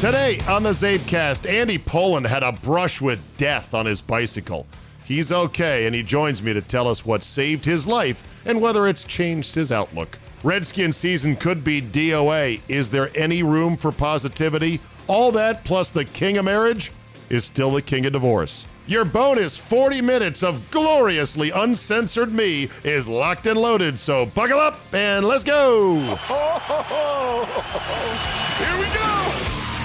Today on the CzabeCast, Andy Pollin had a brush with death on his bicycle. He's okay, and he joins me to tell us what saved his life and whether it's changed his outlook. Redskin season could be DOA. Is there any room for positivity? All that plus the king of marriage is still the king of divorce. Your bonus 40 minutes of gloriously uncensored me is locked and loaded, so buckle up and let's go! Here we go!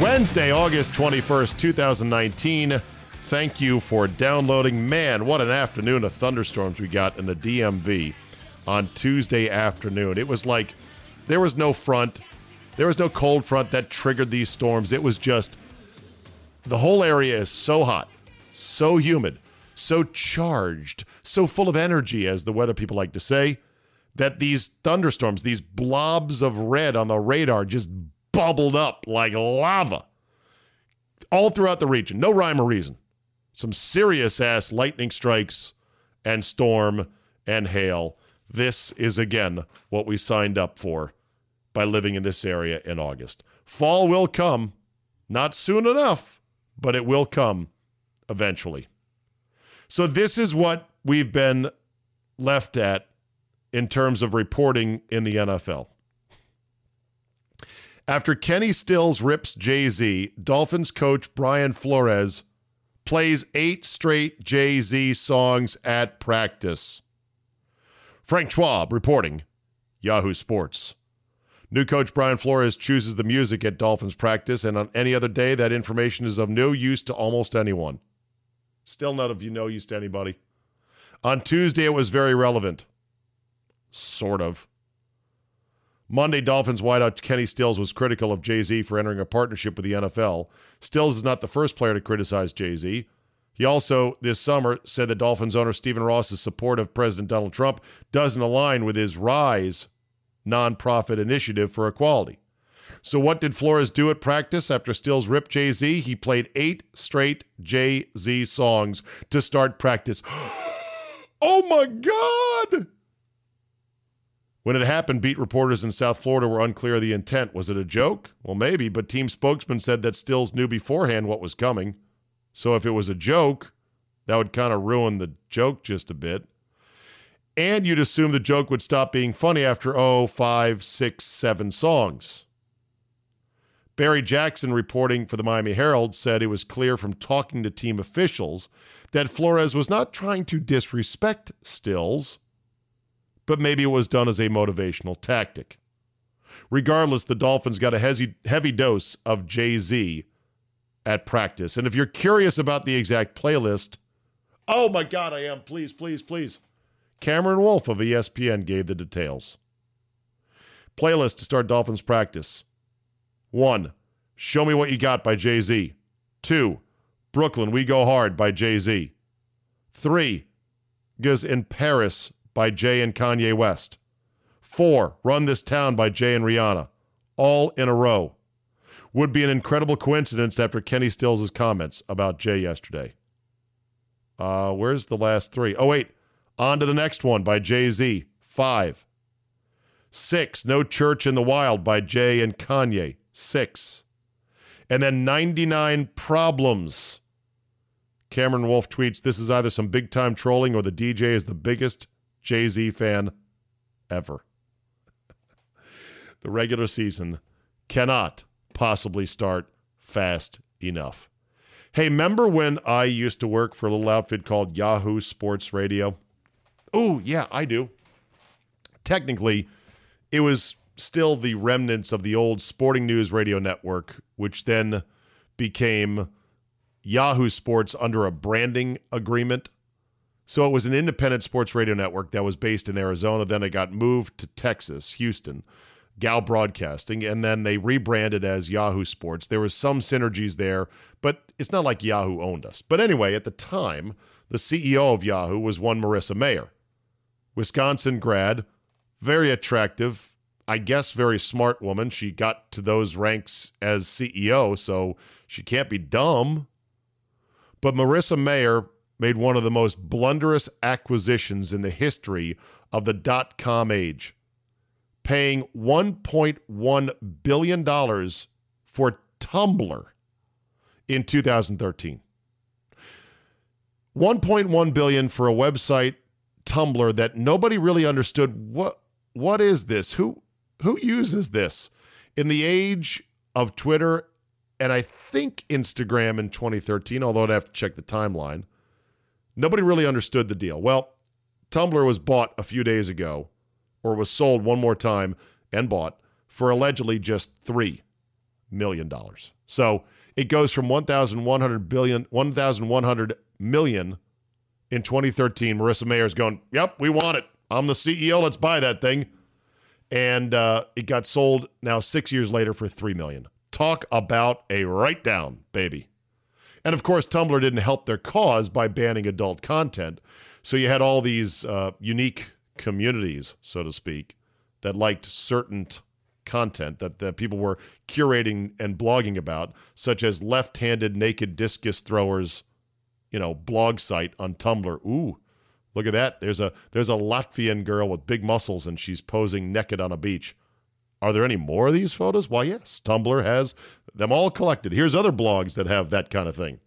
Wednesday, August 21st, 2019. Thank you for downloading. Man, what an afternoon of thunderstorms we got in the DMV on Tuesday afternoon. It was like there was no front, there was no cold front that triggered these storms. It was just the whole area is so hot, so humid, so charged, so full of energy, as the weather people like to say, that these thunderstorms, these blobs of red on the radar, just bubbled up like lava all throughout the region. No rhyme or reason. Some serious ass lightning strikes and storm and hail. This is again what we signed up for by living in this area in August. Fall will come, not soon enough, but it will come eventually. So, this is what we've been left at in terms of reporting in the NFL. After Kenny Stills rips Jay Z, Dolphins coach Brian Flores plays eight straight Jay Z songs at practice. Frank Schwab reporting, Yahoo Sports. New coach Brian Flores chooses the music at Dolphins practice, and on any other day, that information is of no use to almost anyone. Still not of you, no use to anybody. On Tuesday, it was very relevant. Sort of. Monday, Dolphins wideout Kenny Stills was critical of Jay Z for entering a partnership with the NFL. Stills is not the first player to criticize Jay Z. He also, this summer, said that Dolphins owner Stephen Ross's support of President Donald Trump doesn't align with his RISE nonprofit initiative for equality. So, what did Flores do at practice after Stills ripped Jay Z? He played eight straight Jay Z songs to start practice. oh my God! When it happened, beat reporters in South Florida were unclear of the intent. Was it a joke? Well, maybe, but team spokesman said that Stills knew beforehand what was coming. So if it was a joke, that would kind of ruin the joke just a bit. And you'd assume the joke would stop being funny after, oh, five, six, seven songs. Barry Jackson, reporting for the Miami Herald, said it was clear from talking to team officials that Flores was not trying to disrespect Stills but maybe it was done as a motivational tactic. Regardless, the Dolphins got a heavy, heavy dose of Jay Z at practice. And if you're curious about the exact playlist, oh my God, I am. Please, please, please. Cameron Wolfe of ESPN gave the details. Playlist to start Dolphins practice. One, Show Me What You Got by Jay Z. Two, Brooklyn, We Go Hard by Jay Z. Three, Goes in Paris by Jay and Kanye West. Four, Run This Town by Jay and Rihanna. All in a row. Would be an incredible coincidence after Kenny Stills' comments about Jay yesterday. Uh, where's the last three? Oh, wait. On to the next one by Jay Z. Five. Six, No Church in the Wild by Jay and Kanye. Six. And then 99 Problems. Cameron Wolfe tweets, This is either some big time trolling or the DJ is the biggest Jay Z fan ever. the regular season cannot possibly start fast enough. Hey, remember when I used to work for a little outfit called Yahoo Sports Radio? Oh, yeah, I do. Technically, it was still the remnants of the old Sporting News Radio Network, which then became Yahoo Sports under a branding agreement. So it was an independent sports radio network that was based in Arizona. Then it got moved to Texas, Houston, Gow Broadcasting, and then they rebranded as Yahoo Sports. There was some synergies there, but it's not like Yahoo owned us. But anyway, at the time, the CEO of Yahoo was one Marissa Mayer, Wisconsin grad, very attractive, I guess very smart woman. She got to those ranks as CEO, so she can't be dumb. But Marissa Mayer made one of the most blunderous acquisitions in the history of the dot com age, paying $1.1 billion for Tumblr in 2013. 1.1 billion for a website Tumblr that nobody really understood what what is this? Who who uses this? In the age of Twitter and I think Instagram in 2013, although I'd have to check the timeline. Nobody really understood the deal. Well, Tumblr was bought a few days ago, or was sold one more time and bought for allegedly just $3 million. So it goes from 1,100 billion, 1,100 million in 2013. Marissa Mayer's going, yep, we want it. I'm the CEO. Let's buy that thing. And uh, it got sold now six years later for 3 million. Talk about a write down, baby. And of course, Tumblr didn't help their cause by banning adult content. So you had all these uh, unique communities, so to speak, that liked certain t- content that, that people were curating and blogging about, such as left handed naked discus throwers, you know, blog site on Tumblr. Ooh, look at that. There's a there's a Latvian girl with big muscles and she's posing naked on a beach. Are there any more of these photos? Why, yes. Tumblr has them all collected. Here's other blogs that have that kind of thing.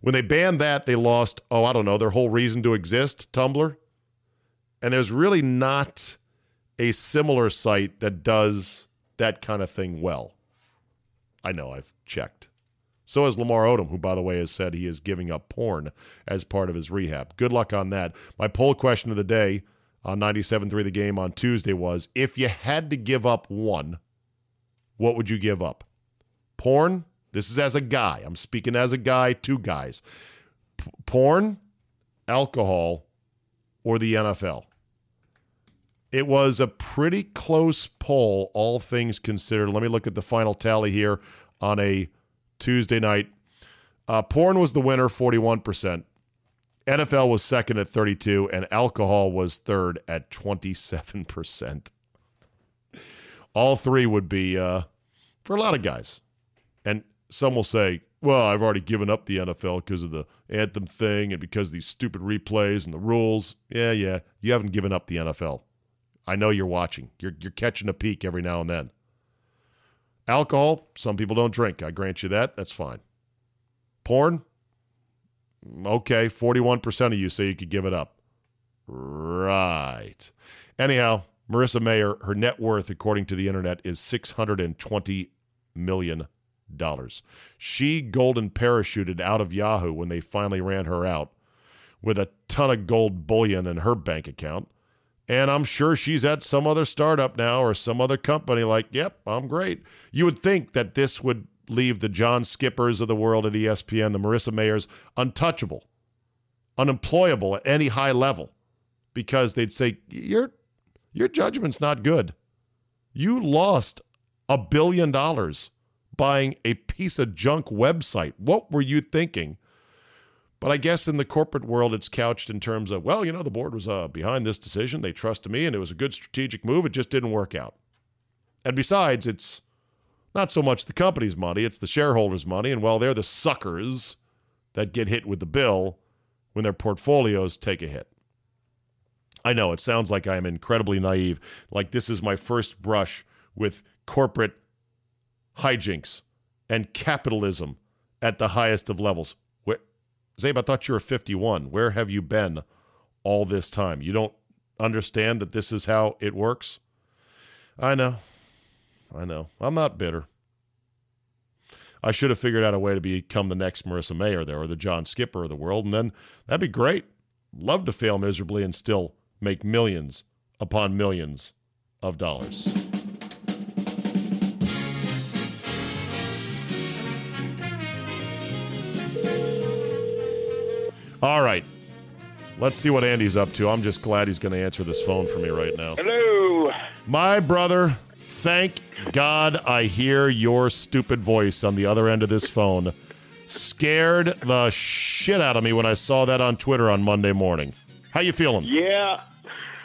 When they banned that, they lost, oh, I don't know, their whole reason to exist, Tumblr. And there's really not a similar site that does that kind of thing well. I know, I've checked. So has Lamar Odom, who, by the way, has said he is giving up porn as part of his rehab. Good luck on that. My poll question of the day on 97.3 The Game on Tuesday was if you had to give up one, what would you give up? Porn? This is as a guy. I'm speaking as a guy, two guys. P- porn, alcohol, or the NFL? It was a pretty close poll, all things considered. Let me look at the final tally here on a Tuesday night. Uh, porn was the winner, 41%. NFL was second at 32 and alcohol was third at 27%. All three would be uh, for a lot of guys. And some will say, well, I've already given up the NFL because of the anthem thing and because these stupid replays and the rules. Yeah, yeah. You haven't given up the NFL. I know you're watching. You're, you're catching a peek every now and then. Alcohol, some people don't drink. I grant you that. That's fine. Porn, Okay, 41% of you say you could give it up. Right. Anyhow, Marissa Mayer, her net worth, according to the internet, is $620 million. She golden parachuted out of Yahoo when they finally ran her out with a ton of gold bullion in her bank account. And I'm sure she's at some other startup now or some other company like, yep, I'm great. You would think that this would leave the John Skippers of the world at ESPN, the Marissa Mayers, untouchable, unemployable at any high level because they'd say, Your, your judgment's not good. You lost a billion dollars buying a piece of junk website. What were you thinking? But I guess in the corporate world, it's couched in terms of, well, you know, the board was uh, behind this decision. They trusted me, and it was a good strategic move. It just didn't work out. And besides, it's not so much the company's money, it's the shareholders' money. And well, they're the suckers that get hit with the bill when their portfolios take a hit. I know it sounds like I am incredibly naive, like this is my first brush with corporate hijinks and capitalism at the highest of levels. Where, Czabe, I thought you were 51. Where have you been all this time? You don't understand that this is how it works? I know. I know. I'm not bitter. I should have figured out a way to become the next Marissa Mayer there or the John Skipper of the world, and then that'd be great. Love to fail miserably and still make millions upon millions of dollars. All right. Let's see what Andy's up to. I'm just glad he's going to answer this phone for me right now. Hello. My brother, thank God I hear your stupid voice on the other end of this phone. Scared the shit out of me when I saw that on Twitter on Monday morning. How you feeling? Yeah.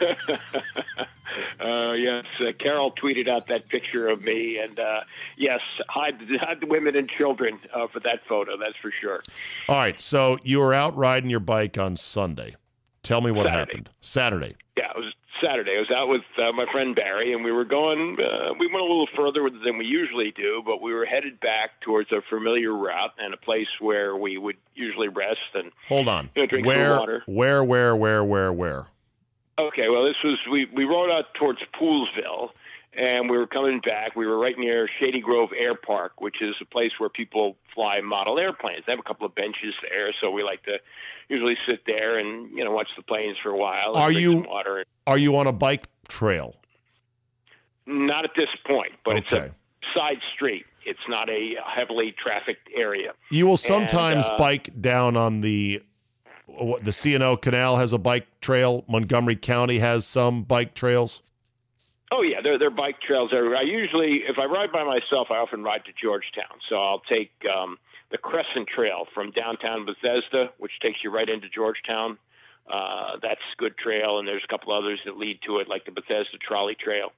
uh, yes, uh, Carol tweeted out that picture of me, and uh, yes, hide, hide the women and children uh, for that photo. That's for sure. All right, so you were out riding your bike on Sunday. Tell me what Saturday. happened. Saturday. Yeah, it was Saturday. I was out with uh, my friend Barry, and we were going. Uh, we went a little further than we usually do, but we were headed back towards a familiar route and a place where we would usually rest and Hold on. you know, drink where, some water. where, where, where, where, where? Okay, well, this was we we rode out towards Poolesville, and we were coming back. We were right near Shady Grove Air Park, which is a place where people fly model airplanes. They have a couple of benches there, so we like to usually sit there and you know watch the planes for a while. Are you- water? Are you on a bike trail? Not at this point, but it's a side street. It's not a heavily trafficked area. You will sometimes uh, bike down on the what, the C&O Canal has a bike trail. Montgomery County has some bike trails. Oh yeah, there there are bike trails everywhere. I usually, if I ride by myself, I often ride to Georgetown. So I'll take um, the Crescent Trail from downtown Bethesda, which takes you right into Georgetown. Uh, that's good trail, and there's a couple others that lead to it, like the Bethesda Trolley Trail.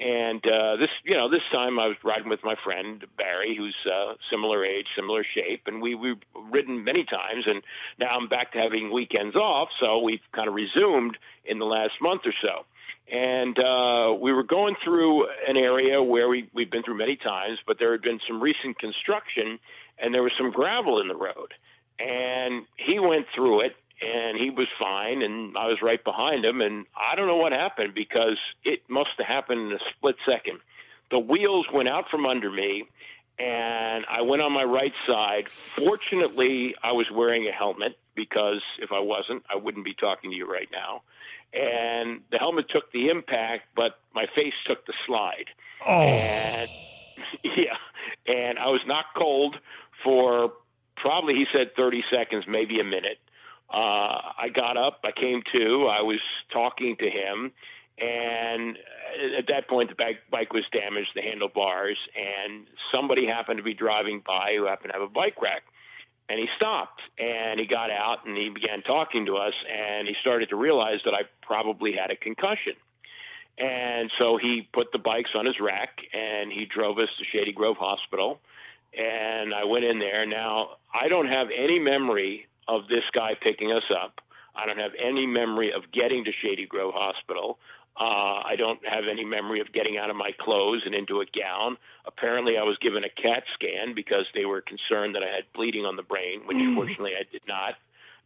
And uh, this, you know, this time I was riding with my friend Barry, who's uh, similar age, similar shape, and we we've ridden many times. And now I'm back to having weekends off, so we've kind of resumed in the last month or so and uh, we were going through an area where we, we've been through many times, but there had been some recent construction, and there was some gravel in the road. And he went through it, and he was fine, and I was right behind him, and I don't know what happened because it must have happened in a split second. The wheels went out from under me, and I went on my right side. Fortunately, I was wearing a helmet because if I wasn't, I wouldn't be talking to you right now and the helmet took the impact, but my face took the slide. Oh, And yeah, and I was knocked cold for probably he said 30 seconds, maybe a minute. Uh, I got up, I came to, I was talking to him, and at that point the bike, bike was damaged, the handlebars, and somebody happened to be driving by who happened to have a bike rack and he stopped and he got out and he began talking to us and he started to realize that I probably had a concussion. And so he put the bikes on his rack and he drove us to Shady Grove Hospital. And I went in there. Now, I don't have any memory of this guy picking us up. I don't have any memory of getting to Shady Grove Hospital. Uh, I don't have any memory of getting out of my clothes and into a gown. Apparently, I was given a CAT scan because they were concerned that I had bleeding on the brain, which fortunately I did not.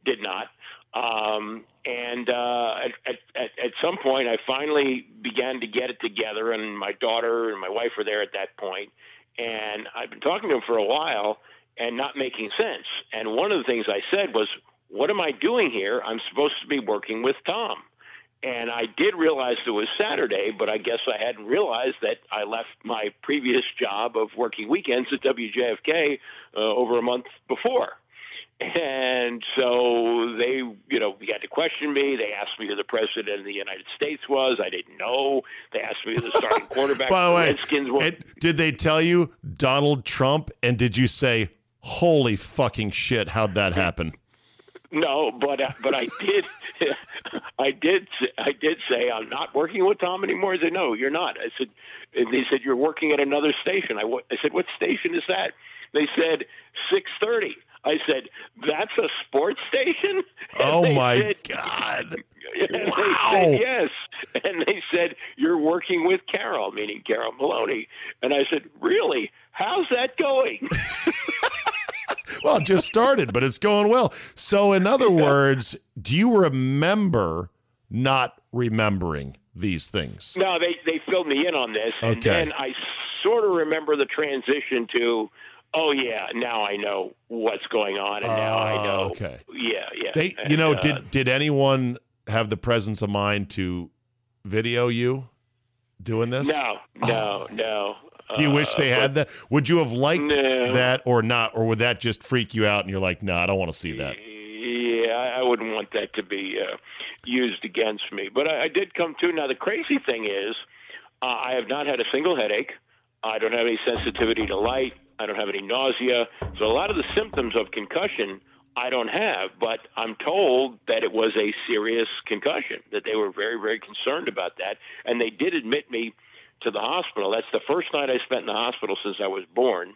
Did not. Um, and uh, at, at, at some point, I finally began to get it together, and my daughter and my wife were there at that point. And I've been talking to him for a while and not making sense. And one of the things I said was, What am I doing here? I'm supposed to be working with Tom. And I did realize it was Saturday, but I guess I hadn't realized that I left my previous job of working weekends at WJFK uh, over a month before. And so they, you know, began to question me. They asked me who the president of the United States was. I didn't know. They asked me who the starting quarterback by the the way, Redskins was. and did they tell you Donald Trump? And did you say, "Holy fucking shit"? How'd that happen? No, but uh, but I did, I did, I did say I'm not working with Tom anymore. They said, no, you're not. I said, and they said you're working at another station. I, I said, what station is that? They said six thirty. I said, that's a sports station. And Oh my said- god! Wow. They said yes, and they said you're working with Carol, meaning Carol Maloney. And I said, really? How's that going? Well, it just started, but it's going well. So, in other words, do you remember not remembering these things? No, they they filled me in on this, and then I sort of remember the transition to, oh yeah, now I know what's going on, and now I Oh, know. okay. Yeah, yeah. They, you And, know, uh, did did anyone have the presence of mind to video you doing this? No, no, no. Do you wish Uh, they had that? Would you have liked No. that or not, or would that just freak you out and you're like, no, I don't want to see that? Yeah, I I wouldn't want that to be uh, used against me. But I, I did come to. Now, the crazy thing is, uh, I have not had a single headache. I don't have any sensitivity to light. I don't have any nausea. So, a lot of the symptoms of concussion I don't have. But I'm told that it was a serious concussion, that they were very, very concerned about that. And they did admit me to the hospital. That's the first night I spent in the hospital since I was born.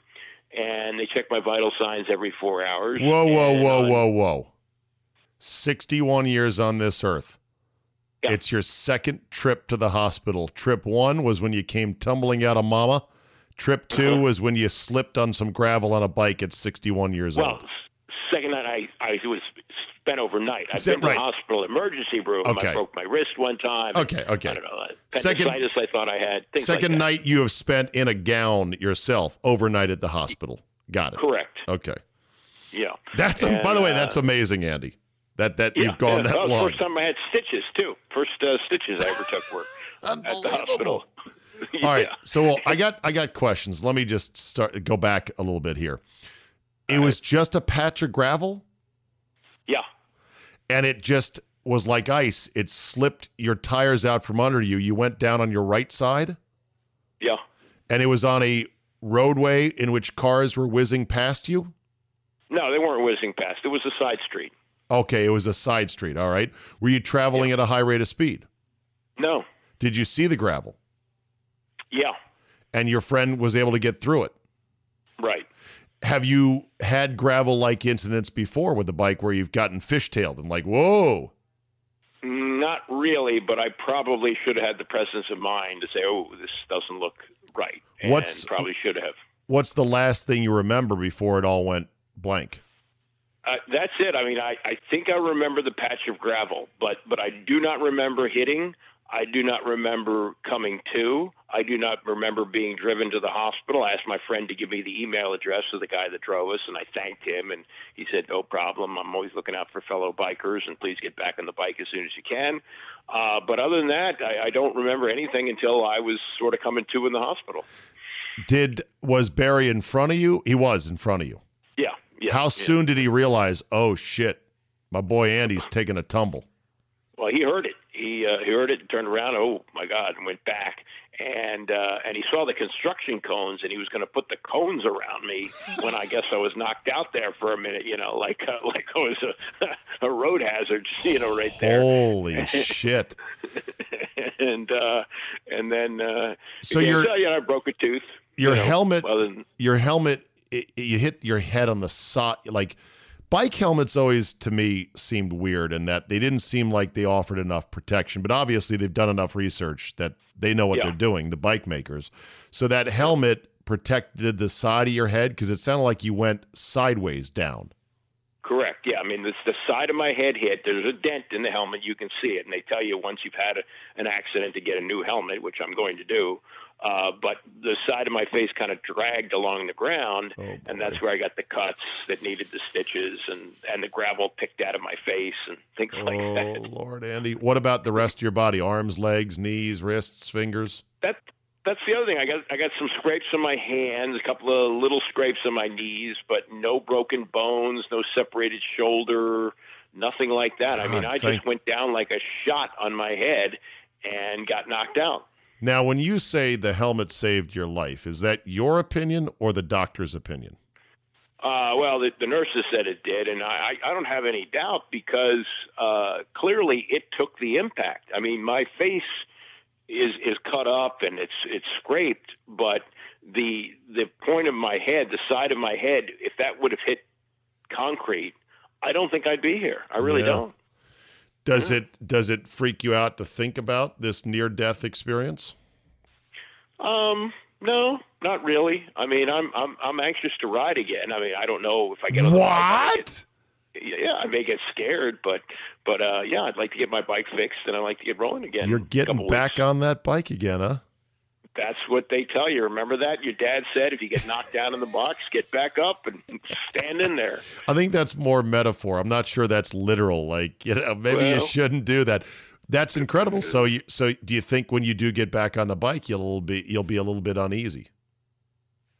And they check my vital signs every four hours. Whoa, whoa, whoa, on- whoa, whoa. 61 years on this earth. Yeah. It's your second trip to the hospital. Trip one was when you came tumbling out of mama. Trip 2 Uh-huh. was when you slipped on some gravel on a bike at 61 years Well, old. s- second night I, I was spent overnight. I've been to right? the hospital emergency room. Okay. I broke my wrist one time. Okay, okay. I don't know. Second- I thought I had. Things like Second night you have spent in a gown yourself overnight at the hospital. Got it. Correct. Okay. Yeah. That's And, by the way, uh, that's amazing, Andy. That that Yeah, you've gone yeah, that was long. First time I had stitches too. First uh, stitches I ever took were at the hospital. All right. Yeah. So well, I got I got questions. Let me just start go back a little bit here. It was just a patch of gravel Yeah. And it just was like ice. It slipped your tires out from under you. You went down on your right side Yeah. and it was on a roadway in which cars were whizzing past you. No, they weren't whizzing past. It was a side street. Okay, it was a side street. All right. Were you traveling at a high rate of speed? No. Did you see the gravel? Yeah. And your friend was able to get through it. Right. Have you had gravel like incidents before with the bike where you've gotten fishtailed and like, whoa? Not really, but I probably should have had the presence of mind to say, "Oh, this doesn't look right," and What's- probably should have. What's the last thing you remember before it all went blank? Uh, that's it. I mean, I, I think I remember the patch of gravel, but but I do not remember hitting. I do not remember coming to. I do not remember being driven to the hospital. I asked my friend to give me the email address of the guy that drove us, and I thanked him, and he said, "No problem. I'm always looking out for fellow bikers, and please get back on the bike as soon as you can." Uh, but other than that, I, I don't remember anything until I was sort of coming to in the hospital. Did was Barry in front of you? He was in front of you. Yeah. yeah How yeah. soon did he realize, oh shit, my boy Andy's taking a tumble? Well, he heard it. He uh, he heard it and turned around. Oh my God! And went back and uh, and he saw the construction cones and he was going to put the cones around me when I guess I was knocked out there for a minute. You know, like uh, like I was a, a road hazard. You know, right there. Holy shit. and uh, and then uh, So yeah, your so, you know, I broke a tooth. your you know, helmet than your helmet it, you hit your head on the side like bike helmets always to me seemed weird in that they didn't seem like they offered enough protection but obviously they've done enough research that they know what Yeah. they're doing the bike makers so that helmet protected the side of your head because it sounded like you went sideways down Correct. Yeah, I mean, it's the side of my head hit. There's a dent in the helmet. You can see it, and they tell you once you've had a, an accident to get a new helmet, which I'm going to do. Uh, but the side of my face kind of dragged along the ground, Oh, and that's where I got the cuts that needed the stitches, and and the gravel picked out of my face, and things like that. oh lord andy what about the rest of your body arms legs knees wrists fingers That that's the other thing. I got I got some scrapes on my hands, a couple of little scrapes on my knees, but no broken bones, no separated shoulder, nothing like that. I mean, I thank- just went down like a shot on my head and got knocked out. Now when you say the helmet saved your life is that your opinion or the doctor's opinion Uh, well, the, the nurses said it did, and I, I don't have any doubt because uh, clearly it took the impact. I mean, my face is is cut up and it's it's scraped, but the the point of my head, the side of my head, if that would have hit concrete, I don't think I'd be here. I really Yeah. don't. Does it does it freak you out to think about this near death experience? Um, No, not really. I mean, I'm I'm I'm anxious to ride again. I mean, I don't know if I get on the bike, what? get- yeah, I may get scared, but but uh, yeah, I'd like to get my bike fixed and I'd like to get rolling again. You're getting back weeks. on that bike again, huh? That's what they tell you. Remember that? Your dad said if you get knocked down in the box, get back up and stand in there. I think that's more metaphor. I'm not sure that's literal. Like, you know, maybe you shouldn't do that. That's incredible. So, you, so do you think when you do get back on the bike, you'll be you'll be a little bit uneasy?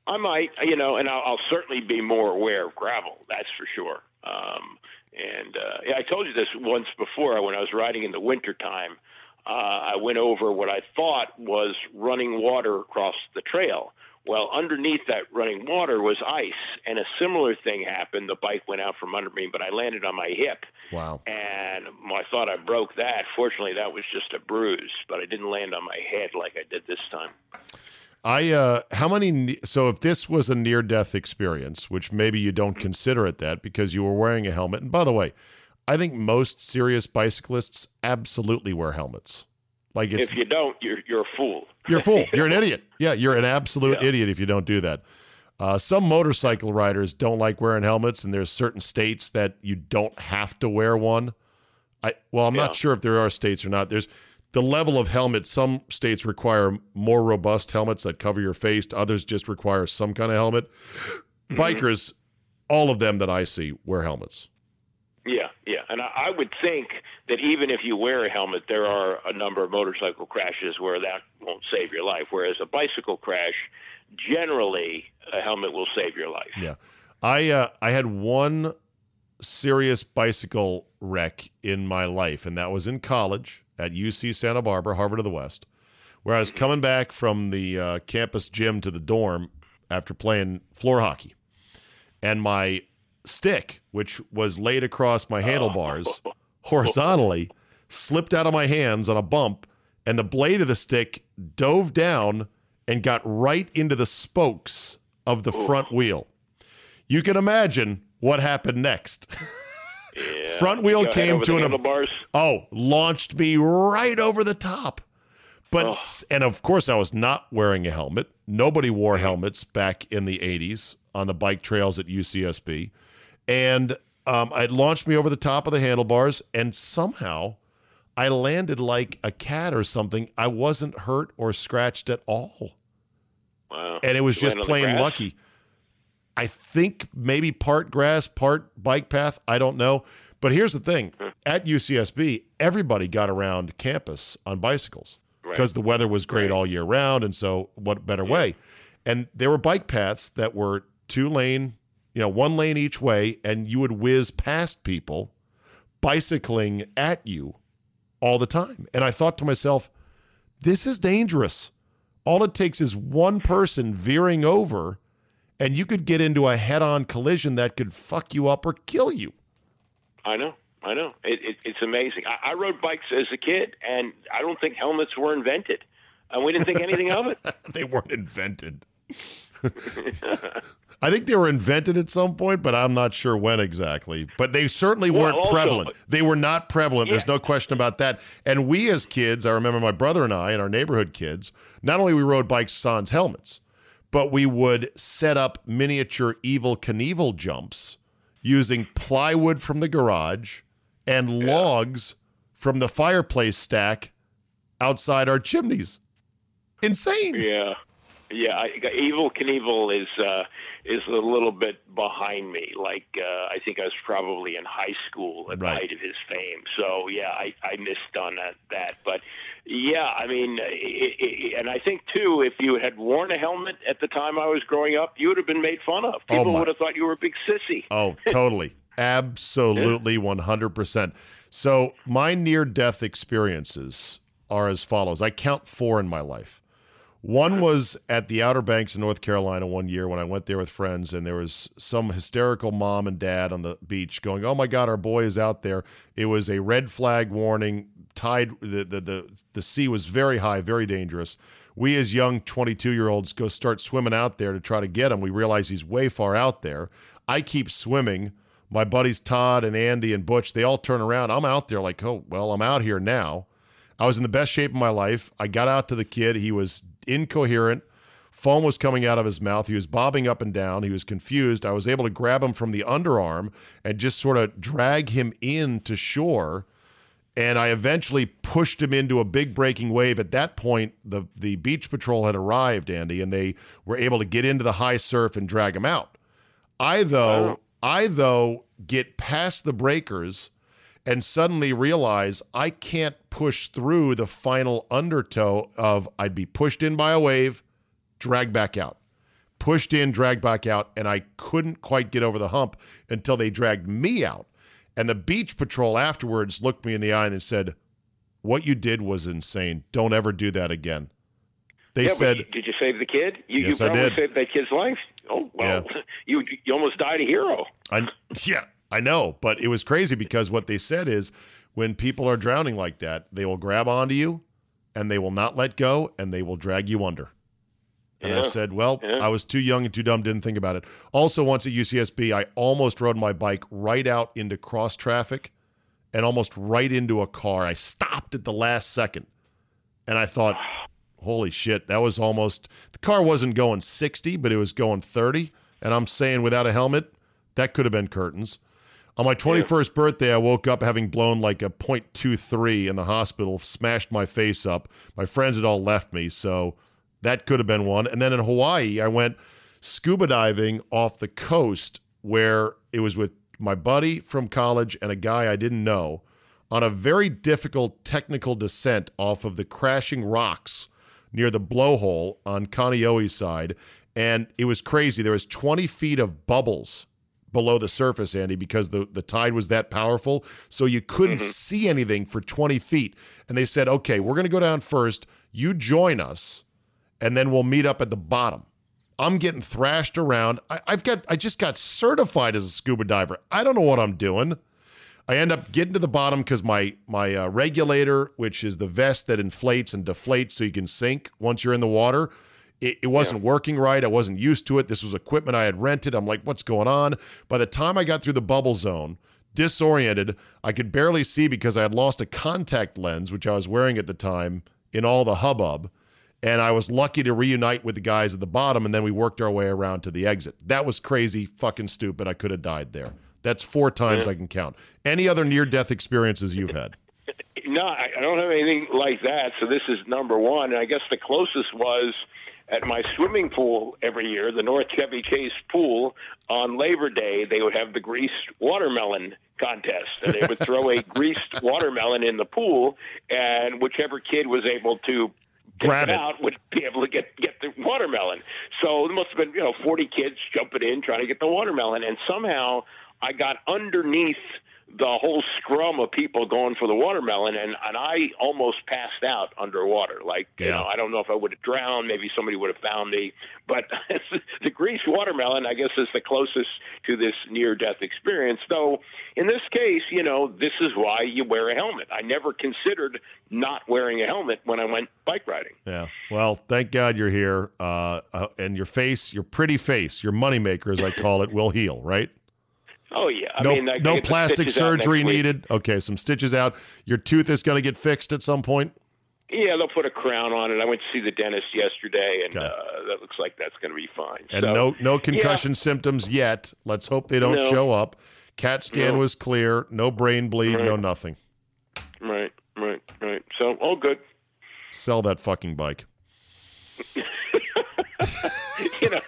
I might, you know, and I'll, I'll certainly be more aware of gravel. That's for sure. Um, and uh, yeah, I told you this once before when I was riding in the wintertime. Uh, I went over what I thought was running water across the trail. Well, underneath that running water was ice, and a similar thing happened. The bike went out from under me, but I landed on my hip, Wow. and I thought I broke that. Fortunately, that was just a bruise, but I didn't land on my head like I did this time. I uh how many so if this was a near death experience, which maybe you don't consider it that because you were wearing a helmet. And by the way, I think most serious bicyclists absolutely wear helmets. Like it's If you don't, you're you're a fool. you're a fool. You're an idiot. Yeah, you're an absolute Yeah. idiot if you don't do that. Uh, some motorcycle riders don't like wearing helmets, and there's certain states that you don't have to wear one. I well, I'm Yeah. not sure if there are states or not. There's the level of helmet. Some states require more robust helmets that cover your face. Others just require some kind of helmet. Mm-hmm. Bikers, all of them that I see wear helmets. Yeah, yeah, and I, I would think that even if you wear a helmet, there are a number of motorcycle crashes where that won't save your life. Whereas a bicycle crash, generally, a helmet will save your life. Yeah. I uh, I had one serious bicycle wreck in my life, and that was in college at UC Santa Barbara, Harvard of the West, where I was coming back from the uh, campus gym to the dorm after playing floor hockey, and my stick, which was laid across my handlebars horizontally, slipped out of my hands on a bump, and the blade of the stick dove down and got right into the spokes of the front wheel. You can imagine what happened next. Yeah. Front wheel came to an-. Oh, launched me right over the top. But Oh. and of course I was not wearing a helmet. Nobody wore helmets back in the 80s on the bike trails at UCSB. And um, it launched me over the top of the handlebars and somehow I landed like a cat or something. I wasn't hurt or scratched at all. Wow. And it was You just plain lucky. I think maybe part grass, part bike path. I don't know. But here's the thing at UCSB, everybody got around campus on bicycles Right. because the weather was great Right. all year round. And so, what better way? And there were bike paths that were two lane, you know, one lane each way, and you would whiz past people bicycling at you all the time. And I thought to myself, this is dangerous. All it takes is one person veering over, and you could get into a head on collision that could fuck you up or kill you. I know. I know. It, it, it's amazing. I, I rode bikes as a kid, and I don't think helmets were invented. And we didn't think anything of it. they weren't invented. I think they were invented at some point, but I'm not sure when exactly. But they certainly Well, weren't also- prevalent. They were not prevalent. There's no question about that. And we as kids, I remember my brother and I and our neighborhood kids, not only we rode bikes sans helmets, but we would set up miniature Evel Knievel jumps using plywood from the garage and logs from the fireplace stack outside our chimneys. Insane. Yeah, yeah. I, Evel Knievel is uh, is a little bit behind me. Like uh, I think I was probably in high school at Right. the height of his fame. So yeah, I, I missed on that, that. But yeah, I mean, i i and I think too, if you had worn a helmet at the time I was growing up, you would have been made fun of. Oh, People my- would have thought you were a big sissy. Oh, totally. Absolutely 100%. So, my near death experiences are as follows I count four in my life. One was at the Outer Banks in North Carolina one year when I went there with friends, and there was some hysterical mom and dad on the beach going, "Oh my God, our boy is out there!" It was a red flag warning. Tide, the the the, the sea was very high, very dangerous. We as young 22 year olds go start swimming out there to try to get him. We realize he's way far out there. I keep swimming. My buddies Todd and Andy and Butch, they all turn around. I'm out there like, oh well, I'm out here now. I was in the best shape of my life. I got out to the kid. He was incoherent, Foam was coming out of his mouth. He was bobbing up and down. He was confused. I was able to grab him from the underarm and just sort of drag him in to shore. And I eventually pushed him into a big breaking wave. At that point, the, the beach patrol had arrived, Andy, and they were able to get into the high surf and drag him out. I, though, wow. I, though, get past the breakers and suddenly realize I can't push through the final undertow of I'd be pushed in by a wave, dragged back out. Pushed in, dragged back out, and I couldn't quite get over the hump until they dragged me out. And the beach patrol afterwards looked me in the eye and said, What you did was insane. Don't ever do that again. They yeah, said, "Did you save the kid? You, yes, you probably I did. saved that kid's life. Oh well, yeah. you you almost died a hero. I, yeah, I know, but it was crazy because what they said is when people are drowning like that, they will grab onto you and they will not let go and they will drag you under. And yeah. I said, well, yeah. I was too young and too dumb, didn't think about it. Also, once at UCSB, I almost rode my bike right out into cross traffic and almost right into a car. I stopped at the last second and I thought, holy shit, that was almost, the car wasn't going 60, but it was going 30. And I'm saying without a helmet, that could have been curtains. On my 21st birthday, I woke up having blown like a .23 in the hospital, smashed my face up. My friends had all left me, so that could have been one. And then in Hawaii, I went scuba diving off the coast where it was with my buddy from college and a guy I didn't know on a very difficult technical descent off of the crashing rocks near the blowhole on Kaneohe side. And it was crazy. There was 20 feet of bubbles below the surface, Andy, because the, the tide was that powerful. So you couldn't mm-hmm. see anything for 20 feet. And they said, okay, we're going to go down first. You join us, and then we'll meet up at the bottom. I'm getting thrashed around. I, have got, I just got certified as a scuba diver. I don't know what I'm doing. I end up getting to the bottom because my my uh, regulator, which is the vest that inflates and deflates so you can sink once you're in the water, it, it wasn't yeah. working right. I wasn't used to it. This was equipment I had rented. I'm like, what's going on? By the time I got through the bubble zone, disoriented, I could barely see because I had lost a contact lens, which I was wearing at the time in all the hubbub. And I was lucky to reunite with the guys at the bottom, and then we worked our way around to the exit. That was crazy, fucking stupid. I could have died there. That's four times yeah. I can count. Any other near death experiences you've had? No, I don't have anything like that. So this is number one. And I guess the closest was at my swimming pool every year, the North Chevy Chase pool, on Labor Day, they would have the greased watermelon contest. And they would throw a greased watermelon in the pool, and whichever kid was able to grab it, it out would be able to get get the watermelon. So there must have been you know 40 kids jumping in trying to get the watermelon, and somehow I got underneath the whole scrum of people going for the watermelon, and, and I almost passed out underwater. Like, yeah. you know, I don't know if I would have drowned. Maybe somebody would have found me. But the greased watermelon, I guess, is the closest to this near death experience. Though, in this case, you know, this is why you wear a helmet. I never considered not wearing a helmet when I went bike riding. Yeah. Well, thank God you're here. Uh, uh, and your face, your pretty face, your moneymaker, as I call it, will heal, right? Oh yeah, I no, mean, I no plastic surgery needed. Okay, some stitches out. Your tooth is going to get fixed at some point. Yeah, they'll put a crown on it. I went to see the dentist yesterday, and okay. uh, that looks like that's going to be fine. And so, no, no concussion yeah. symptoms yet. Let's hope they don't no. show up. CAT scan no. was clear. No brain bleed. Right. No nothing. Right, right, right. So all good. Sell that fucking bike. you know,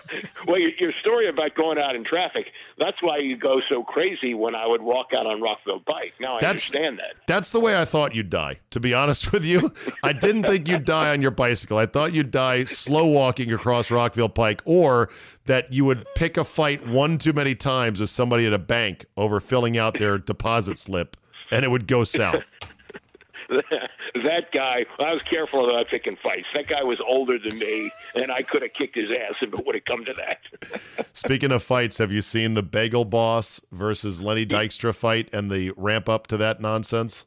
well, your, your, story about going out in traffic, that's why you go so crazy when I would walk out on Rockville Pike. Now I that's, understand that. That's the way I thought you'd die, to be honest with you. I didn't think you'd die on your bicycle. I thought you'd die slow walking across Rockville Pike or that you would pick a fight one too many times with somebody at a bank over filling out their deposit slip and it would go south. that guy, I was careful about picking fights. That guy was older than me, and I could have kicked his ass if it would have come to that. Speaking of fights, have you seen the Bagel Boss versus Lenny Dykstra fight and the ramp up to that nonsense?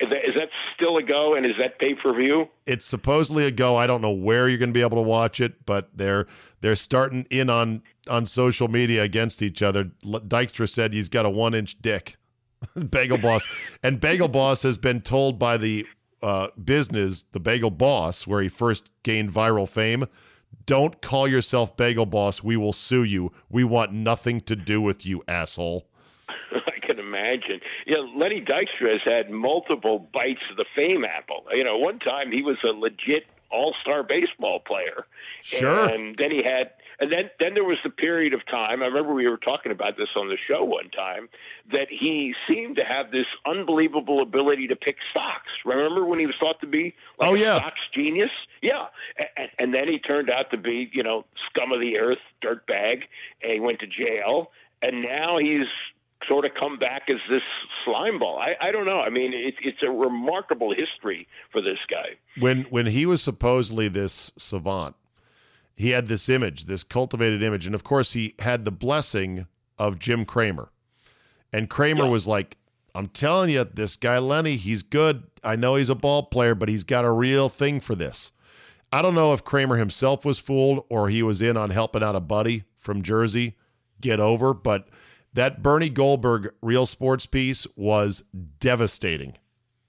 Is that, is that still a go, and is that pay per view? It's supposedly a go. I don't know where you're going to be able to watch it, but they're they're starting in on on social media against each other. Dykstra said he's got a one inch dick. Bagel Boss. And Bagel Boss has been told by the uh, business, the Bagel Boss, where he first gained viral fame, Don't call yourself Bagel Boss. We will sue you. We want nothing to do with you, asshole. I can imagine. You know, Lenny Dykstra has had multiple bites of the fame apple. You know, one time he was a legit all-star baseball player. Sure. And then he had and then then there was the period of time. I remember we were talking about this on the show one time that he seemed to have this unbelievable ability to pick stocks. Remember when he was thought to be like oh, a yeah. stocks genius? Yeah. And, and then he turned out to be, you know, scum of the earth, dirtbag, and he went to jail. And now he's sort of come back as this slime ball. I, I don't know. I mean, it, it's a remarkable history for this guy. When when he was supposedly this savant, he had this image, this cultivated image, and of course he had the blessing of Jim Cramer. And Cramer Yeah. was like, "I'm telling you, this guy Lenny, he's good. I know he's a ball player, but he's got a real thing for this." I don't know if Cramer himself was fooled or he was in on helping out a buddy from Jersey get over, but that Bernie Goldberg real sports piece was devastating,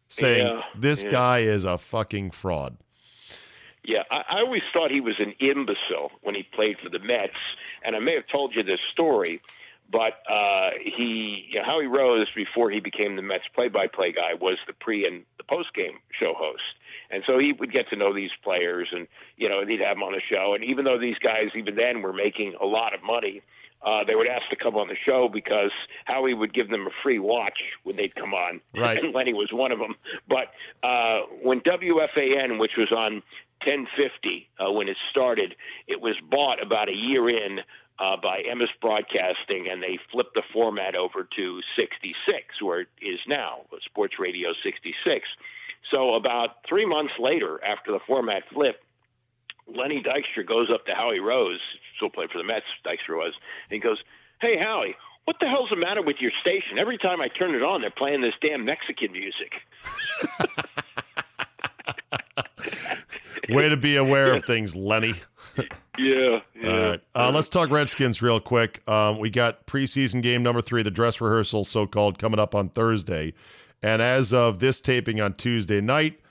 saying Yeah, this yeah. guy is a fucking fraud. Yeah, I, I always thought he was an imbecile when he played for the Mets, and I may have told you this story, but uh, he, you know, Howie Rose, before he became the Mets play-by-play guy, was the pre and the post-game show host, and so he would get to know these players, and you know, he'd have them on the show, and even though these guys, even then, were making a lot of money. Uh, they would ask to come on the show because Howie would give them a free watch when they'd come on. Right. and Lenny was one of them. But uh, when WFAN, which was on 1050 uh, when it started. It was bought about a year in uh, by Emmis Broadcasting, and they flipped the format over to 66, where it is now, Sports Radio 66. So about three months later, after the format flipped, Lenny Dykstra goes up to Howie Rose, still played for the Mets, Dykstra was, and he goes, Hey, Howie, what the hell's the matter with your station? Every time I turn it on, they're playing this damn Mexican music. Way to be aware of things, Lenny. Yeah. All right. Uh, let's talk Redskins real quick. Um, we got preseason game number three, the dress rehearsal, so called, coming up on Thursday. And as of this taping on Tuesday night,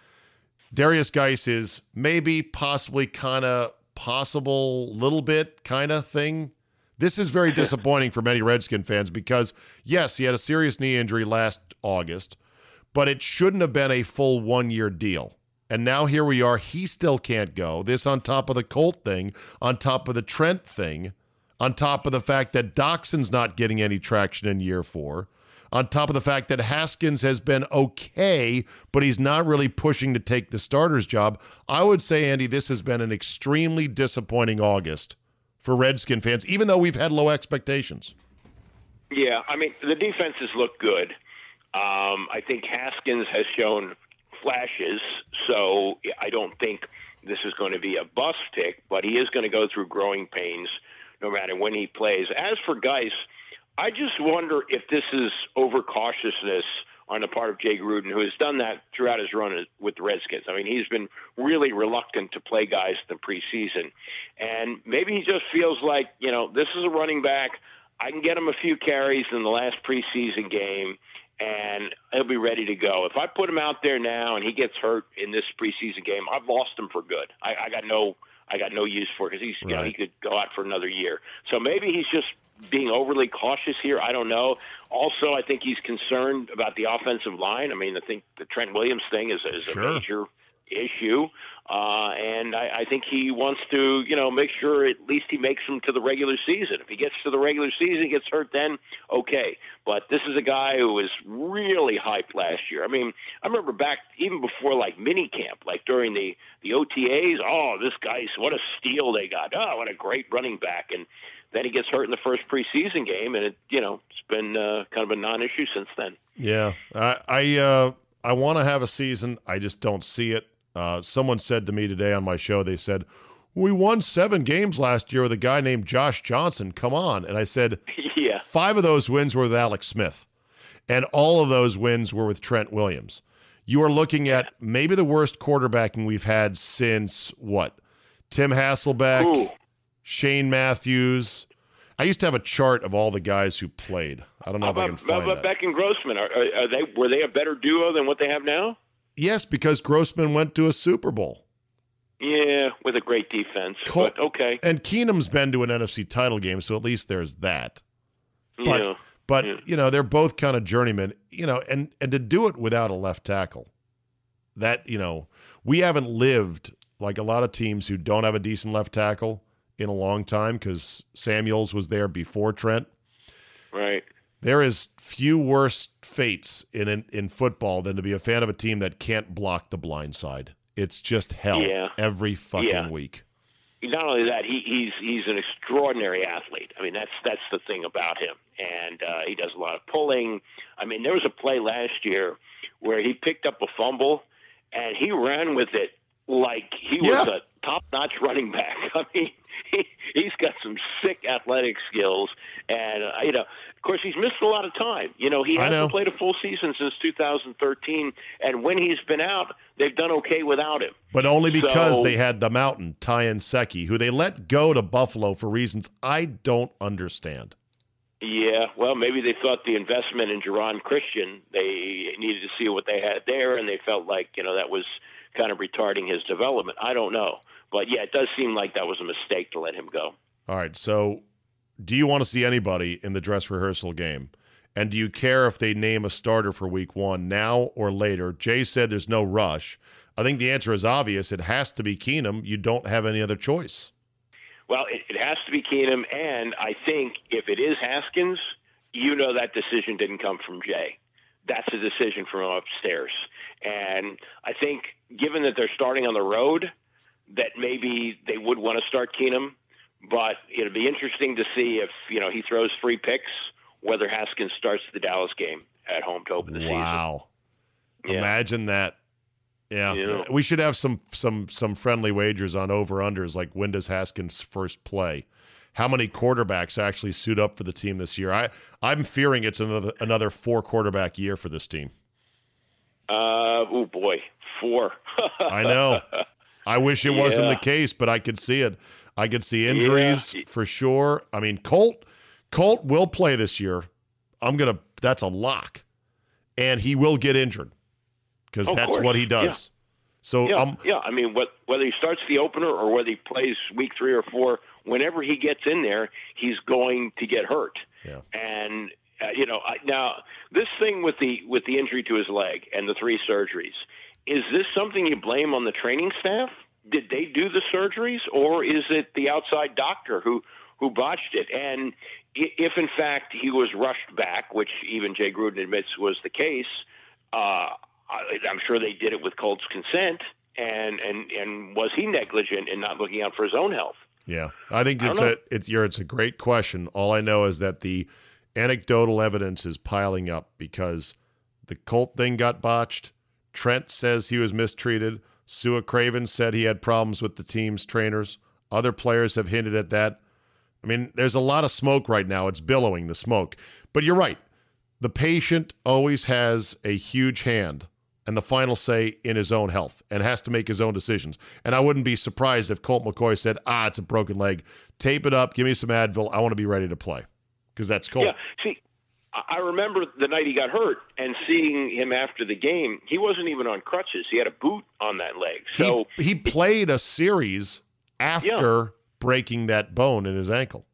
Derrius Guice is maybe, possibly, kind of possible, little bit kind of thing. This is very disappointing for many Redskin fans because, yes, he had a serious knee injury last August, but it shouldn't have been a full one year deal. And now here we are. He still can't go. This on top of the Colt thing, on top of the Trent thing, on top of the fact that Doctson's not getting any traction in year four, on top of the fact that Haskins has been okay, but he's not really pushing to take the starter's job. I would say, Andy, this has been an extremely disappointing August for Redskin fans, even though we've had low expectations. Yeah, I mean the defenses look good. Um, I think Haskins has shown flashes, so I don't think this is going to be a bust pick, but he is going to go through growing pains no matter when he plays. As for Guice, I just wonder if this is overcautiousness on the part of Jay Gruden, who has done that throughout his run with the Redskins. I mean, he's been really reluctant to play guys in the preseason. And maybe he just feels like, you know, this is a running back. I can get him a few carries in the last preseason game, and he'll be ready to go. If I put him out there now and he gets hurt in this preseason game, I've lost him for good. I, I got no, I got no use for it because he's, you know, he could go out for another year. So maybe he's just being overly cautious here. I don't know. Also, I think he's concerned about the offensive line. I mean, I think the Trent Williams thing is, is Sure. a major issue, uh, and I, I think he wants to, you know, make sure at least he makes them to the regular season. If he gets to the regular season, gets hurt, then okay. But this is a guy who was really hyped last year. I mean, I remember back even before like mini camp, like during the the OTAs. Oh, this guy's what a steal they got. Oh, what a great running back, and then he gets hurt in the first preseason game, and it, you know, it's been uh, kind of a non-issue since then. Yeah, I I, uh, I want to have a season. I just don't see it. Uh, someone said to me today on my show, they said, "We won seven games last year with a guy named Josh Johnson. Come on!" And I said, yeah, five of those wins were with Alex Smith, and all of those wins were with Trent Williams. You are looking at maybe the worst quarterbacking we've had since what? Tim Hasselbeck, Ooh. Shane Matthews. I used to have a chart of all the guys who played. I don't know How if I about, can how find about that. Beck and Grossman? Are, are they were they a better duo than what they have now? Yes, because Grossman went to a Super Bowl. Yeah, with a great defense. Col- but okay. And Keenum's been to an NFC title game, so at least there's that. But yeah. but Yeah. you know, they're both kind of journeymen, you know, and and to do it without a left tackle. That, you know, we haven't lived like a lot of teams who don't have a decent left tackle in a long time cuz Samuels was there before Trent. Right. There is few worse fates in, in in football than to be a fan of a team that can't block the blind side. It's just hell Yeah. every fucking Yeah. week. Not only that, he, he's he's an extraordinary athlete. I mean, that's that's the thing about him, and uh, he does a lot of pulling. I mean, there was a play last year where he picked up a fumble, and he ran with it like he was a top-notch running back. I mean, he, he's got some sick athletic skills, and uh, you know, of course, he's missed a lot of time. You know, he I hasn't know. played a full season since 2013, and when he's been out, they've done okay without him. But only because So- they had the mountain, Ty Nsekhe, who they let go to Buffalo for reasons I don't understand. Yeah, well, maybe they thought the investment in Geron Christian, they needed to see what they had there, and they felt like, you know, that was kind of retarding his development. I don't know. But yeah, it does seem like that was a mistake to let him go. All right, so do you want to see anybody in the dress rehearsal game? And do you care if they name a starter for week one now or later? Jay said there's no rush. I think the answer is obvious. It has to be Keenum. You don't have any other choice. Well, it, it has to be Keenum, and I think if it is Haskins, you know that decision didn't come from Jay. That's a decision from upstairs. And I think, given that they're starting on the road, that maybe they would want to start Keenum. But it'll be interesting to see if you know he throws three picks, whether Haskins starts the Dallas game at home to open the wow. season. Yeah. Imagine that. Yeah. Yeah. We should have some some some friendly wagers on over unders like when does Haskins first play? How many quarterbacks actually suit up for the team this year? I I'm fearing it's another another four quarterback year for this team. Uh, oh boy, four. I know. I wish it wasn't the case, but I could see it. I could see injuries Yeah. for sure. I mean, Colt Colt will play this year. I'm gonna. That's a lock, and he will get injured because that's course. what he Yeah. does. So Yeah, um, yeah. I mean, what, whether he starts the opener or whether he plays week three or four, whenever he gets in there, he's going to get hurt. Yeah. And uh, you know, I, now this thing with the with the injury to his leg and the three surgeries, is this something you blame on the training staff? Did they do the surgeries, or is it the outside doctor who who botched it? And if in fact he was rushed back, which even Jay Gruden admits was the case, uh, I- I'm sure they did it with Colt's consent. And, and and was he negligent in not looking out for his own health? Yeah, I think it's don't a it's you're, it's a great question. All I know is that the anecdotal evidence is piling up because the Colt thing got botched. Trent says he was mistreated. Sua Craven said he had problems with the team's trainers. Other players have hinted at that. I mean, there's a lot of smoke right now. It's billowing the smoke. But you're right. The patient always has a huge hand and the final say in his own health and has to make his own decisions. And I wouldn't be surprised if Colt McCoy said, ah, it's a broken leg. Tape it up. Give me some Advil. I want to be ready to play because that's Colt. Yeah. See, I remember the night he got hurt and seeing him after the game. He wasn't even on crutches. He had a boot on that leg. So he, he played a series after breaking that bone in his ankle.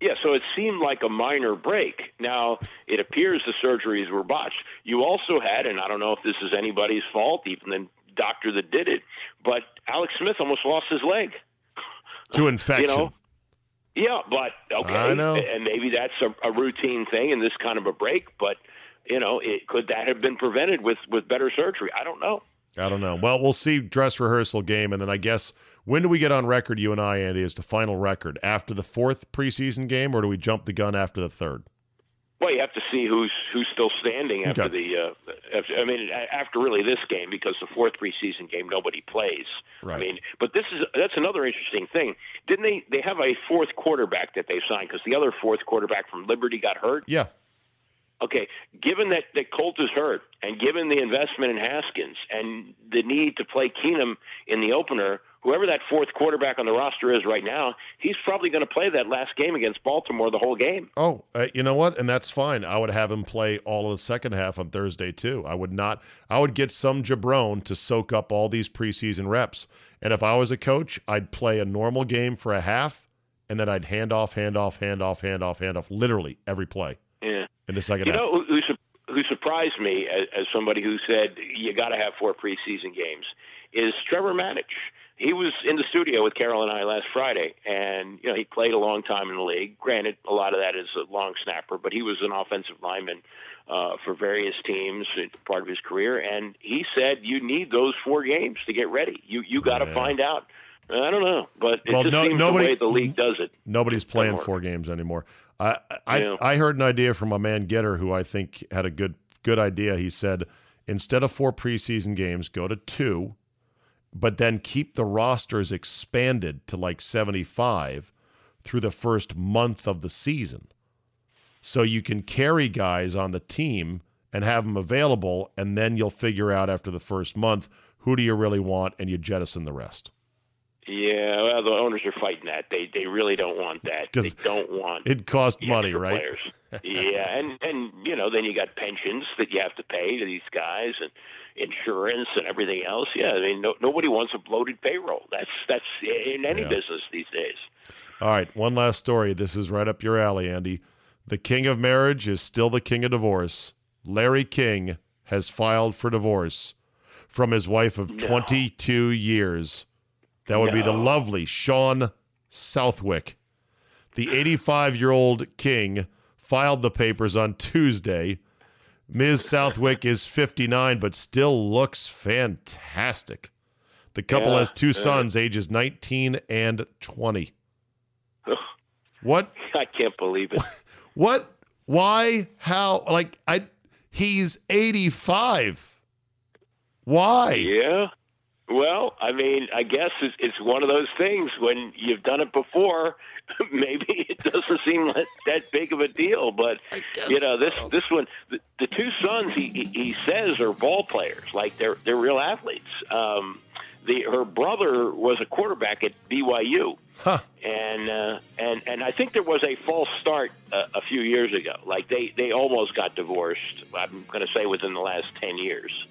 yeah, so it seemed like a minor break. Now it appears the surgeries were botched. You also had, and I don't know if this is anybody's fault, even the doctor that did it, but Alex Smith almost lost his leg. To infection. You know, Yeah, but okay, I know. and maybe that's a, a routine thing in this kind of a break. But you know, it, could that have been prevented with with better surgery? I don't know. I don't know. Well, we'll see dress rehearsal game, and then I guess when do we get on record, you and I, Andy, as the final record after the fourth preseason game, or do we jump the gun after the third? Well, you have to see who's who's still standing after Okay. the. Uh, after, I mean, after really this game because the fourth preseason game nobody plays. Right. I mean, but this is that's another interesting thing. Didn't they? They have a fourth quarterback that they signed because the other fourth quarterback from Liberty got hurt. Yeah, Okay, given that, that Colt is hurt, and given the investment in Haskins and the need to play Keenum in the opener, whoever that fourth quarterback on the roster is right now, he's probably going to play that last game against Baltimore the whole game. Oh, uh, you know what? And that's fine. I would have him play all of the second half on Thursday too. I would not. I would get some jabron to soak up all these preseason reps. And if I was a coach, I'd play a normal game for a half, and then I'd hand off, hand off, hand off, hand off, hand off, literally every play. Yeah. In the second you half. know who, who surprised me as, as somebody who said you got to have four preseason games is Trevor Matich he was in the studio with Carol and I last Friday, and you know he played a long time in the league. Granted, a lot of that is a long snapper, but he was an offensive lineman uh, for various teams part of his career, and he said you need those four games to get ready. You you got to yeah. find out. I don't know, but it well, just no, seems nobody, the way the league does it. Nobody's playing four games anymore. I I, yeah. I heard an idea from a man Getter who I think had a good good idea. He said instead of four preseason games, go to two but then keep the rosters expanded to like 75 through the first month of the season. So you can carry guys on the team and have them available, and then you'll figure out after the first month who do you really want, and you jettison the rest. Yeah, well, the owners are fighting that. They they really don't want that. They don't want it costs money, right? yeah, and and you know then you got pensions that you have to pay to these guys, and insurance and everything else. Yeah, I mean, no, nobody wants a bloated payroll. That's that's in any yeah. business these days. All right, one last story. This is right up your alley, Andy. The king of marriage is still the king of divorce. Larry King has filed for divorce from his wife of no. 22 years. That would no. be the lovely Shawn Southwick. The 85 year old king filed the papers on Tuesday Ms. Southwick is 59, but still looks fantastic. The couple yeah, has two sons, ages 19 and 20. what? I can't believe it. What? Why? How? Like, I. He's 85. Why? Yeah. Well, I mean, I guess it's, it's one of those things when you've done it before maybe it doesn't seem that, that big of a deal. But you know, this so. this one, the, the, two sons he, he says are ball players, like they're they're real athletes. Um, the her brother was a quarterback at BYU. Huh. And uh, and and I think there was a false start uh, a few years ago. Like they they almost got divorced. I'm going to say within the last ten years.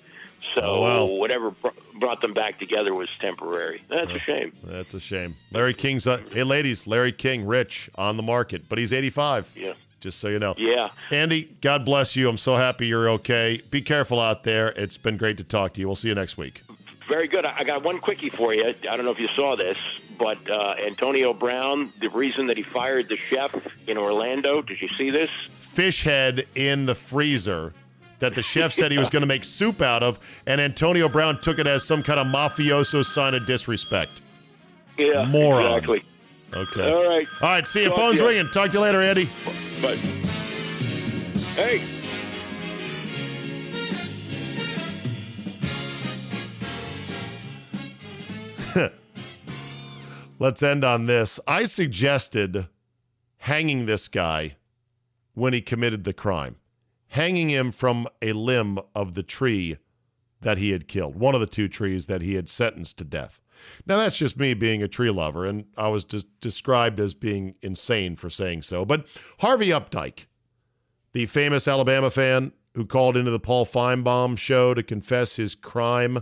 So oh, wow. whatever br- brought them back together was temporary. That's a shame. That's a shame. Larry King's uh, hey ladies, Larry King, rich on the market, but he's 85. Yeah. Just so you know. Yeah. Andy, God bless you. I'm so happy you're okay. Be careful out there. It's been great to talk to you. We'll see you next week. Very good. I got one quickie for you. I don't know if you saw this, but uh, Antonio Brown, the reason that he fired the chef in Orlando, did you see this? Fish head in the freezer that the chef said he was going to make soup out of, and Antonio Brown took it as some kind of mafioso sign of disrespect. Yeah, moron. Exactly. Okay. All right. All right. See you. Talk Phone's ringing. Talk to you later, Andy. Bye. Hey. Let's end on this. I suggested hanging this guy when he committed the crime hanging him from a limb of the tree that he had killed, one of the two trees that he had sentenced to death. Now, that's just me being a tree lover, and I was just described as being insane for saying so. But Harvey Updyke, the famous Alabama fan who called into the Paul Finebaum show to confess his crime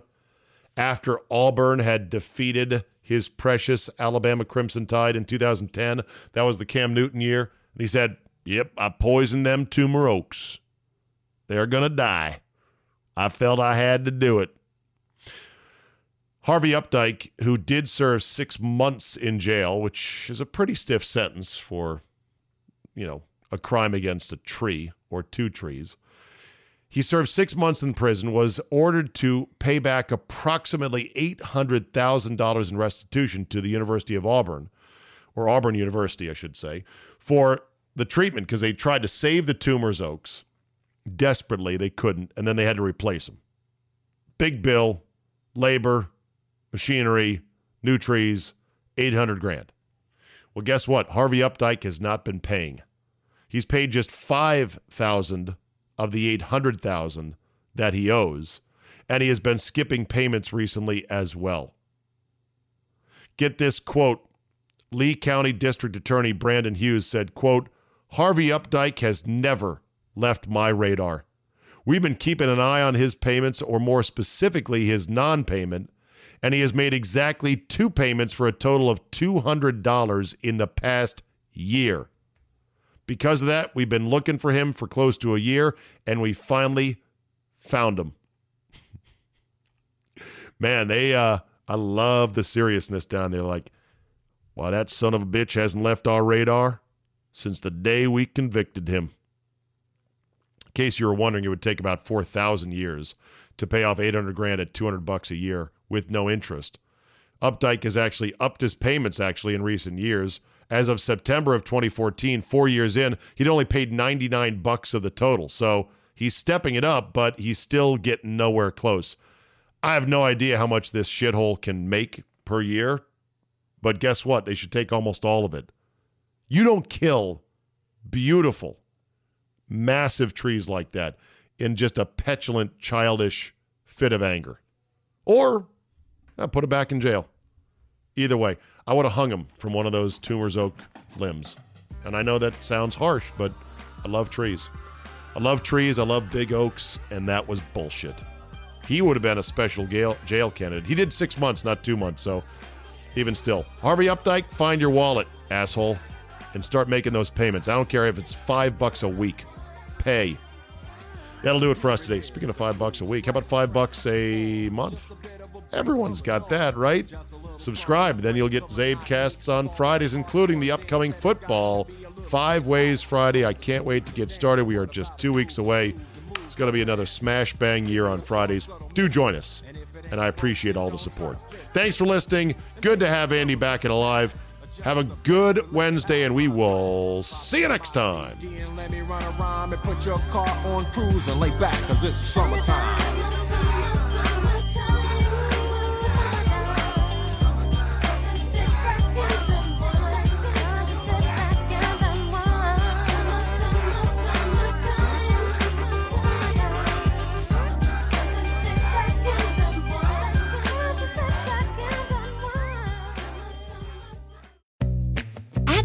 after Auburn had defeated his precious Alabama Crimson Tide in 2010, that was the Cam Newton year. And he said, Yep, I poisoned them Toomer oaks. They're going to die. I felt I had to do it. Harvey Updyke, who did serve six months in jail, which is a pretty stiff sentence for, you know, a crime against a tree or two trees. He served six months in prison, was ordered to pay back approximately $800,000 in restitution to the University of Auburn, or Auburn University, I should say, for the treatment because they tried to save the Toomer's oaks desperately. They couldn't, and then they had to replace them. Big bill, labor, machinery, new trees, 800 grand. Well, guess what? Harvey Updyke has not been paying. He's paid just 5,000 of the 800,000 that he owes, and he has been skipping payments recently as well. Get this quote. Lee County District Attorney Brandon Hughes said, quote, Harvey Updyke has never left my radar. We've been keeping an eye on his payments, or more specifically, his non payment, and he has made exactly two payments for a total of $200 in the past year. Because of that, we've been looking for him for close to a year, and we finally found him. Man, they uh I love the seriousness down there. Like, why that son of a bitch hasn't left our radar since the day we convicted him. Case you were wondering, it would take about four thousand years to pay off eight hundred grand at two hundred bucks a year with no interest. Updyke has actually upped his payments actually in recent years. As of September of 2014, four years in, he'd only paid 99 bucks of the total. So he's stepping it up, but he's still getting nowhere close. I have no idea how much this shithole can make per year, but guess what? They should take almost all of it. You don't kill beautiful, massive trees like that in just a petulant, childish fit of anger. Or uh, put it back in jail. Either way, I would have hung him from one of those Toomer's Oak limbs. And I know that sounds harsh, but I love trees. I love trees, I love big oaks, and that was bullshit. He would have been a special jail, jail candidate. He did six months, not two months, so even still. Harvey Updyke, find your wallet, asshole, and start making those payments. I don't care if it's five bucks a week. Pay. That'll do it for us today. Speaking of five bucks a week, how about five bucks a month? Everyone's got that, right? Subscribe, then you'll get Czabe casts on Fridays, including the upcoming football Five Ways Friday. I can't wait to get started. We are just two weeks away. It's going to be another smash bang year on Fridays. Do join us, and I appreciate all the support. Thanks for listening. Good to have Andy back and alive. Have a good Wednesday, and we will see you next time.